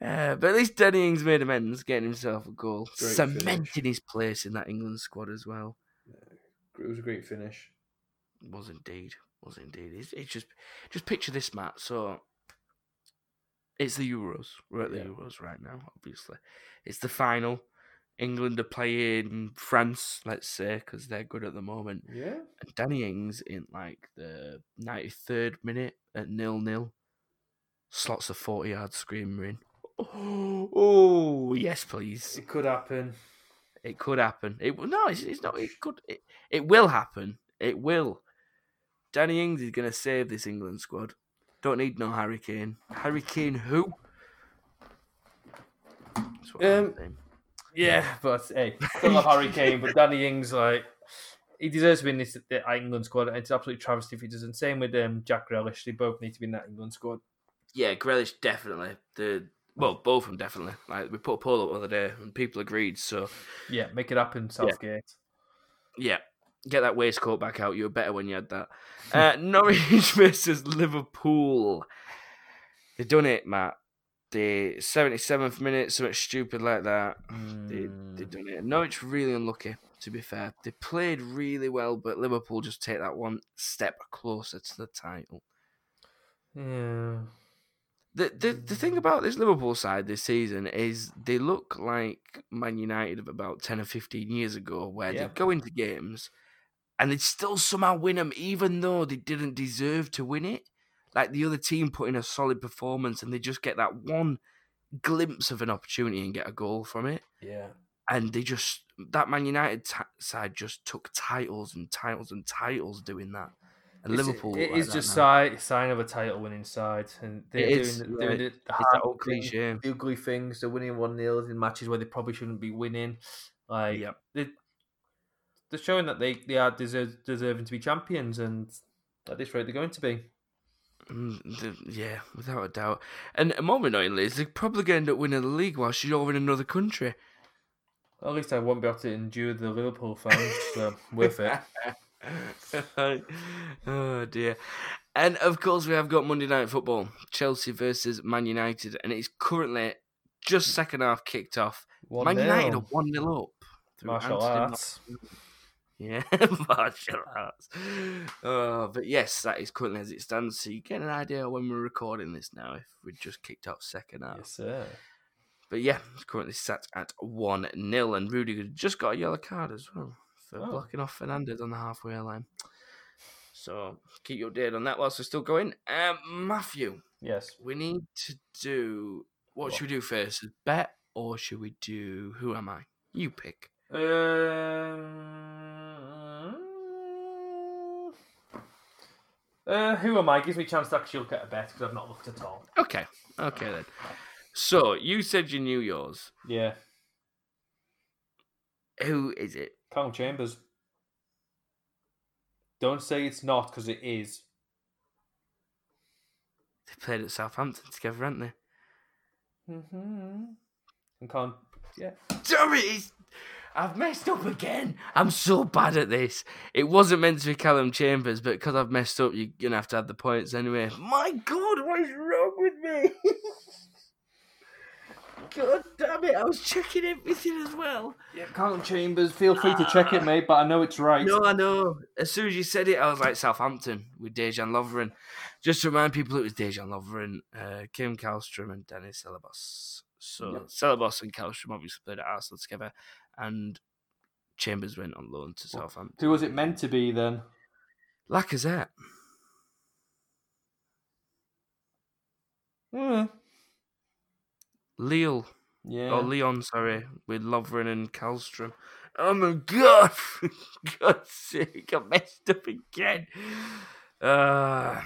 Uh, but at least Danny Ings made amends, getting himself a goal, Great cementing finish. his place in that England squad as well. It was a great finish. Was indeed, was indeed. It's, it's just, just picture this, Matt. So, it's the Euros. We're at the Yeah. Euros right now. Obviously, it's the final. England are playing France, let's say, because they're good at the moment. Yeah. And Danny Ings in like the ninety third minute at nil nil slots a forty yard screamer in. Oh, yes, please. It could happen. It could happen. It no, it's, it's not. It could. It, it will happen. It will. Danny Ings is going to save this England squad. Don't need no Harry Kane. Harry Kane who? That's what I'm Um, saying. Yeah, but hey, still love Harry Kane, but Danny Ings, like, he deserves to be in this the England squad. It's absolutely travesty if he doesn't. Same with um, Jack Grealish. They both need to be in that England squad. Yeah, Grealish definitely. The well, both of them definitely. Like we put a poll up the other day and people agreed. So Yeah, make it happen, Southgate. yeah, get that waistcoat back out. You were better when you had that. Uh, Norwich versus Liverpool. They've done it, Matt. The seventy seventh minute, something stupid like that. They they Mm, done it. Norwich really unlucky. To be fair, they played really well, but Liverpool just take that one step closer to the title. yeah. The, the the thing about this Liverpool side this season is they look like Man United of about ten or fifteen years ago, where Yeah. they go into games and they'd still somehow win them, even though they didn't deserve to win it. Like the other team put in a solid performance, and they just get that one glimpse of an opportunity and get a goal from it. Yeah. And they just that Man United t- side just took titles and titles and titles doing that. And It's- Liverpool, It is like that just now. si- sign of a title winning side, and they're It doing, is, the, doing the, the it's that hard cliche. the ugly things. They're winning one 0 in matches where they probably shouldn't be winning. Like Yep. they, they're showing that they they are deserve, deserving to be champions, and at this rate they're going to be. Mm, yeah, without a doubt. And more annoyingly is they're probably going to end up winning the league while she's over in another country. At least I won't be able to endure the Liverpool fans. So worth it. oh dear. And of course, we have got Monday Night Football Chelsea versus Man United, and it's currently just second half kicked off. One Man United are 1 0 up. Martial arts. Yeah, martial arts. Oh, but yes, that is currently as it stands. So you get an idea when we're recording this now if we just kicked off second half. Yes, sir. But yeah, it's currently sat at 1 0, and Rudiger just got a yellow card as well for Oh. blocking off Fernandes on the halfway line. So keep you updated on that whilst we're still going. Um, Matthew, Yes. we need to do. What, What? should we do first? Bet or should we do Who Am I? You pick. Um, uh, who am I? Gives me a chance to actually look at a bet because I've not looked at all. Okay, okay then. So you said you knew yours. Yeah. Who is it? Callum Chambers. Don't say it's not because it is. They played at Southampton together, haven't they? Mm-hmm. And Callum, yeah. Damn it! it's- I've messed up again. I'm so bad at this. It wasn't meant to be Callum Chambers, but because I've messed up, you're gonna have to have the points anyway. My God, what is wrong with me? God damn it! I was checking everything as well. Yeah, Callum Chambers. Feel free to check it, mate, but I know it's right. No, I know. As soon as you said it, I was like Southampton with Dejan Lovren. Just to remind people, it was Dejan Lovren, uh, Kim Kallstrom, and Dennis Ceballos. So Yep. Ceballos and Kallstrom obviously played at Arsenal together, and Chambers went on loan to Southampton. Who was it meant to be then? Lacazette. Hmm. Lille. Yeah. Or Lyon, sorry, with Lovren and Kallstrom. Oh my god! For God's sake, I messed up again. Uh,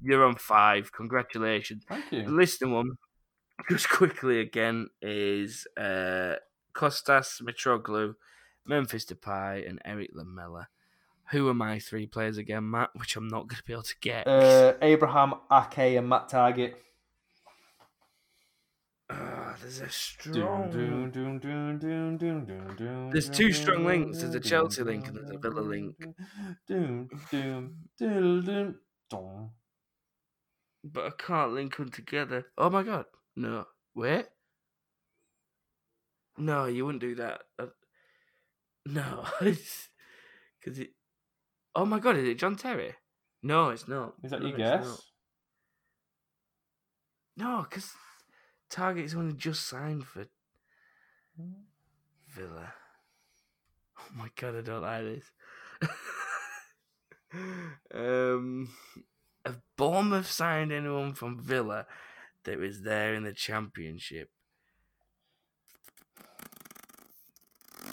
you're on five. Congratulations. Thank The you. listening one, just quickly again, is uh, Kostas Mitroglou, Memphis Depay, and Erik Lamela. Who are my three players again, Matt? Which I'm not going to be able to get. Uh, Abraham Ake and Matt Targett. Ah, there's a strong. Doom, doom, doom, doom, doom, doom, doom, There's two strong links. There's a Chelsea link and there's a Villa link. But I can't link them together. Oh my god. No. Wait. No, you wouldn't do that. Uh, no. Because it. Oh my god, is it John Terry? No, it's not. Is that No, your guess? No, because Targett's only just signed for Villa. Oh my god, I don't like this. um, have Bournemouth signed anyone from Villa that was there in the Championship?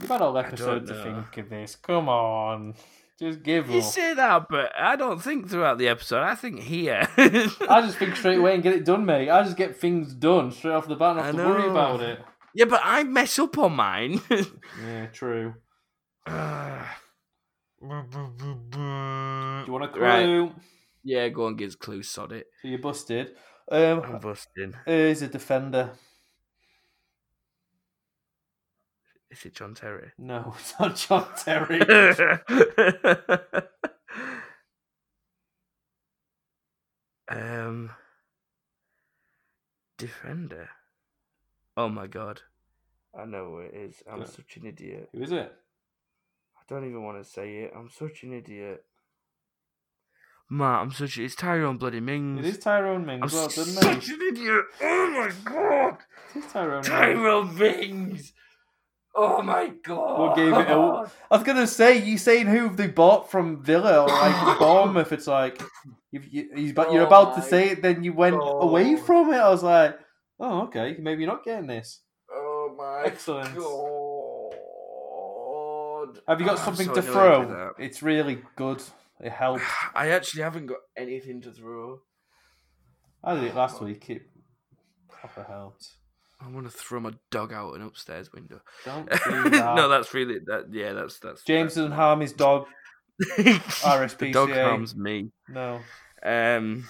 You've had all I episode don't to think of this. Come on. Just give You up. say that, but I don't think throughout the episode. I think here. I just think straight away and get it done, mate. I just get things done straight off the bat and I have to worry know. about it. yeah, but I mess up on mine. Yeah, true. Do you want a clue? Right. yeah, go on, gives clue, sod it. So you're busted. Um, I'm busting. is a defender. Is it John Terry? No, it's not John Terry. um, defender. Oh my god, I know who it is. I'm Yeah. such an idiot. Who is it? I don't even want to say it. I'm such an idiot. Matt, I'm such. It's Tyrone bloody Mings. It is Tyrone I'm Mings. Well done, such an idiot. Oh my god, It is Tyrone Mings. Tyrone Mings. Oh my god. What gave it a- I was gonna say, you saying who they bought from Villa or like Bournemouth? It's like you, he's, but you're Oh about to say it, then you went away from it. I was like, oh, okay, maybe you're not getting this. Oh my Excellent. god. Have you got ah, I'm something so to throw? It's really good. It helps. I actually haven't got anything to throw. I did it last week. It proper helped. I want to throw my dog out an upstairs window. Don't do that. no, that's really that. Yeah, that's that's. James that's doesn't harm his dog. the dog RSPCA. harms me. No. Um,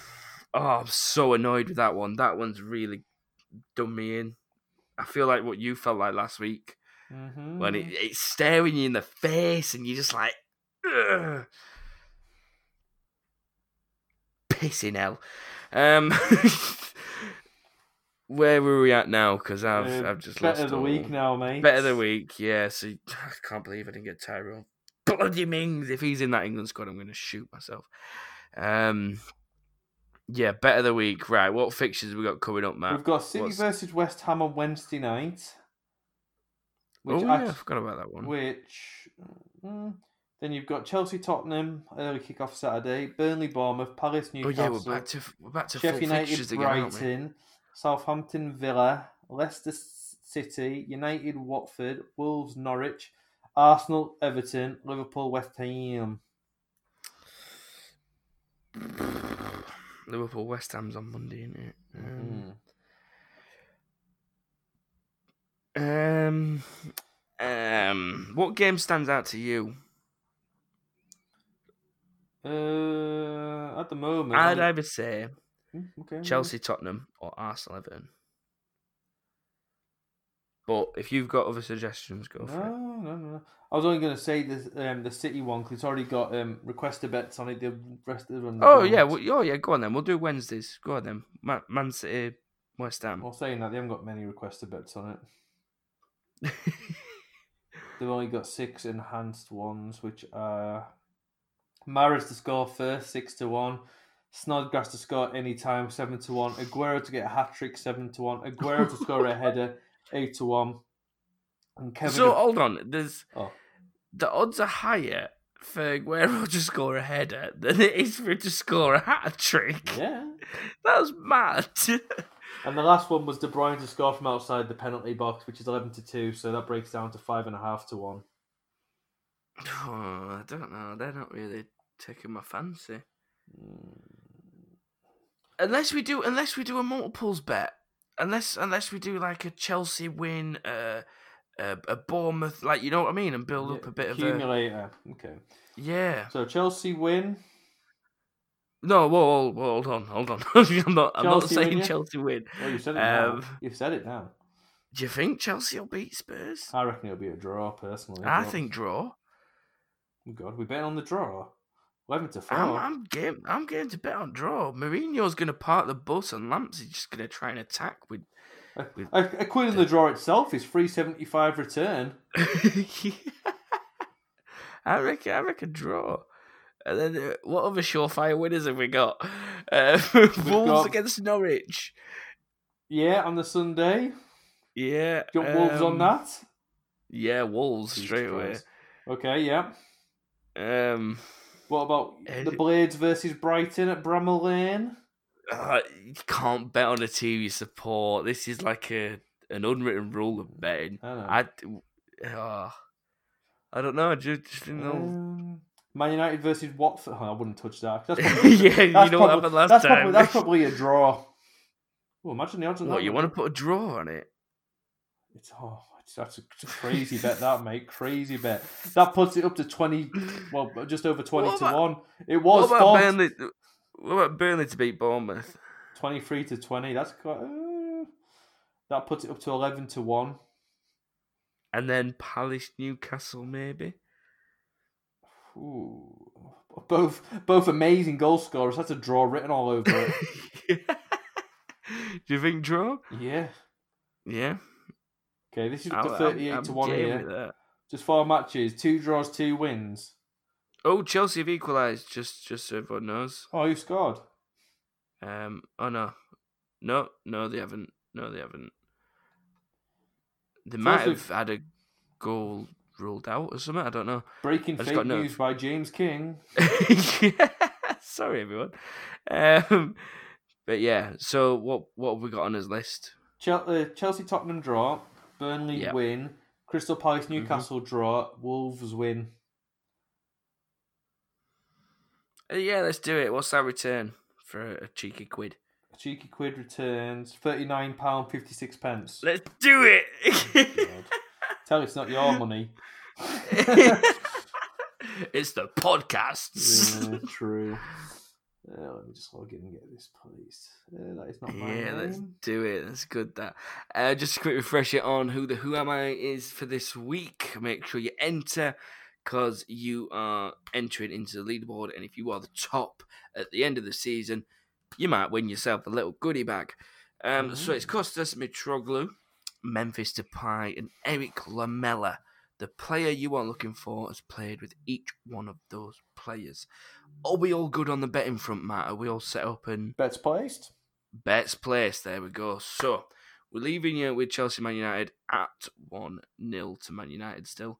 oh, I'm so annoyed with that one. That one's really done me in. I feel like what you felt like last week. Mm-hmm. when it, it's staring you in the face and you're just like, Ugh. pissing hell. Um, where were we at now? Because I've Uh, I've just better the all- week now, mate. Better the week, yeah. So I can't believe I didn't get Tyrone. Bloody Mings! If he's in that England squad, I'm going to shoot myself. Um, yeah, better the week. Right, what fixtures we got coming up, Matt? We've got City what's- versus West Ham on Wednesday night. Which oh yeah, I forgot about that one. which mm, then you've got Chelsea Tottenham early kick off Saturday, Burnley Bournemouth, Palace Newcastle. oh yeah, we're back to we're back to Sheffield United fixtures again? Brighton, Southampton Villa, Leicester City, United Watford, Wolves Norwich, Arsenal Everton, Liverpool West Ham. Liverpool West Ham's on Monday, isn't it? Um, Mm. Um, um, what game stands out to you? Uh, at the moment, I'd either say okay, Chelsea, Tottenham, or Arsenal, Everton. But if you've got other suggestions, go No, for it. no, no. no. I was only going to say the um, the City one because it's already got um, requested bets on it. The rest of them. Oh yeah, well, oh yeah. Go on then. We'll do Wednesdays. Go on then. Man, Man City, West Ham. Well, saying that they haven't got many requested bets on it. They've only got six enhanced ones, which are Mahrez to score first, six to one. Snodgrass to score anytime, seven to one. Aguero to get a hat trick, seven to one. Aguero to score a header, eight to one. And Kevin. so hold on. There's Oh. the odds are higher for Aguero to score a header than it is for him to score a hat trick. yeah. That's mad. And the last one was De Bruyne to score from outside the penalty box, which is eleven to two. So that breaks down to five and a half to one. oh, I don't know. They're not really taking my fancy. Hmm. Unless we do, unless we do a multiples bet, unless unless we do like a Chelsea win, uh, a, a Bournemouth, like you know what I mean, and build up a bit of accumulator. Okay. yeah. So Chelsea win. No, whoa, whoa, whoa, hold on, hold on. I'm not, I'm not Chelsea win, saying yeah? Chelsea win. Oh, you said it now. Um, You've said it now. Do you think Chelsea will beat Spurs? I reckon it'll be a draw, personally. I think draw. Oh, God, we bet on the draw. Eleven to 4 I'm, I'm game. I'm going to bet on draw. Mourinho's going to park the bus, and Lampsey's just going to try and attack with. with- a, a quid in the draw itself is three seventy five return. I reckon. I reckon draw. And then uh, what other surefire winners have we got? Uh, Wolves got- against Norwich. Yeah, on the Sunday. Yeah. Do you want Wolves on um, that? Yeah, Wolves straight away. Okay, yeah. Um, What about Eh, the Blades versus Brighton at Bramall Lane? uh, you can't bet on a team you support. This is like a an unwritten rule of betting. I. I, uh, I don't know. I just, just didn't know. Um, Man United versus Watford. Oh, I wouldn't touch that. That's probably, yeah, you that's know what happened last that's time. Probably, that's probably a draw. Oh, imagine the odds on what that. you want to put a draw on it? It's oh, that's a, crazy bet that mate, crazy bet. That puts it up to twenty, well, just over twenty What to about- one. It What was about four- Burnley? What about Burnley to beat Bournemouth? twenty-three to twenty. That's quite. Uh, that puts it up to eleven to one. And then Palace Newcastle maybe. Ooh. Both both amazing goal scorers. That's a draw written all over it. Do you think draw? yeah. Yeah. Okay, this is up I'm- to I'm- thirty-eight I'm to one here. Just four matches, two draws, two wins. Oh, Chelsea have equalised. Just, just so everyone knows. Oh, who scored? Um. Oh no, no, no, they haven't. No, they haven't. They might have had a goal ruled out or something. I don't know. Breaking fake got no- news by James King. Sorry, everyone. Um. But yeah. So what? What have we got on his list? Uh, Chelsea Tottenham draw, Burnley Yep. win, Crystal Palace Newcastle draw, Wolves win. Uh, yeah, let's do it. What's that return for a, a cheeky quid? A cheeky quid returns thirty nine pound fifty six pence. Let's do it. Tell it's not your money. it's the podcasts. Yeah, true. Uh, let me just log in and get this, please. Uh, that is not my Yeah, let's do it. That's good. That. Uh, just a quick refresher on who the Who Am I is for this week. Make sure you enter because you are entering into the leaderboard, and if you are the top at the end of the season, you might win yourself a little goodie bag. Um, So it's Costas Mitroglou, Memphis Depay, and Erik Lamela. The player you are looking for has played with each one of those players. Are we all good on the betting front, Matt? Are we all set up and Bets placed. bets placed? There we go. So we're leaving you with Chelsea Man United at 1 0 to Man United still.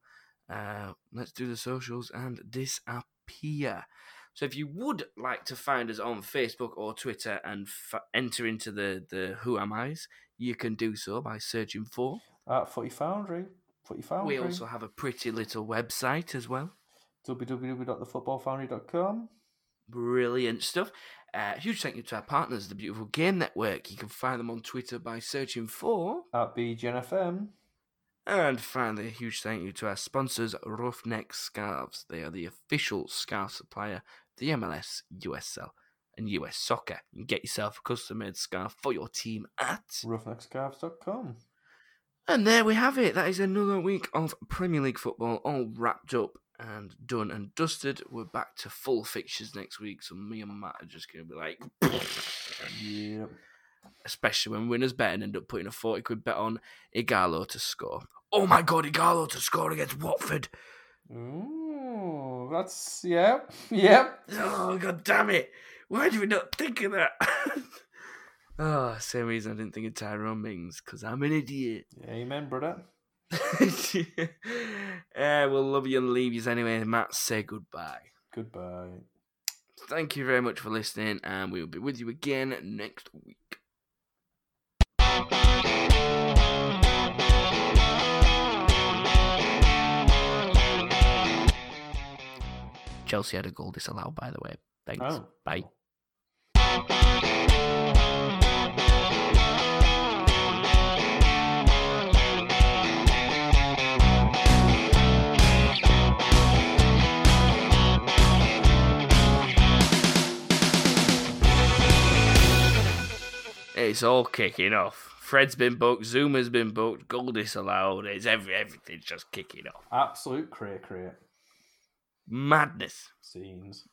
Uh, let's do the socials and disappear. So if you would like to find us on Facebook or Twitter and f- enter into the, the Who Am I's, you can do so by searching for. At Footy Foundry. Foundry. We also have a pretty little website as well. www.thefootballfoundry.com. Brilliant stuff. Uh, huge thank you to our partners, the Beautiful Game Network. You can find them on Twitter by searching for. At BGNFM. And finally, a huge thank you to our sponsors, Ruffneck Scarves. They are the official scarf supplier the MLS, USL, and US Soccer. You can get yourself a custom made scarf for your team at. Ruffneckscarves.com. And there we have it. That is another week of Premier League football all wrapped up and done and dusted. We're back to full fixtures next week, so me and Matt are just going to be like. Yep. especially when winners bet and end up putting a 40 quid bet on Ighalo to score. Oh my god, Ighalo to score against Watford. Ooh, that's yep, yeah. Oh god damn it. Why did we not think of that? oh, same reason I didn't think of Tyrone Mings, because I'm an idiot. Amen, brother. uh, we'll love you and leave you anyway. Matt, say goodbye. Goodbye. Thank you very much for listening, and we will be with you again next week. Chelsea had a goal disallowed, by the way. Thanks. Oh. Bye. It's all kicking off. Fred's been booked, Zouma's been booked, goal disallowed. It's every everything's just kicking off. Absolute cray cray Madness. scenes.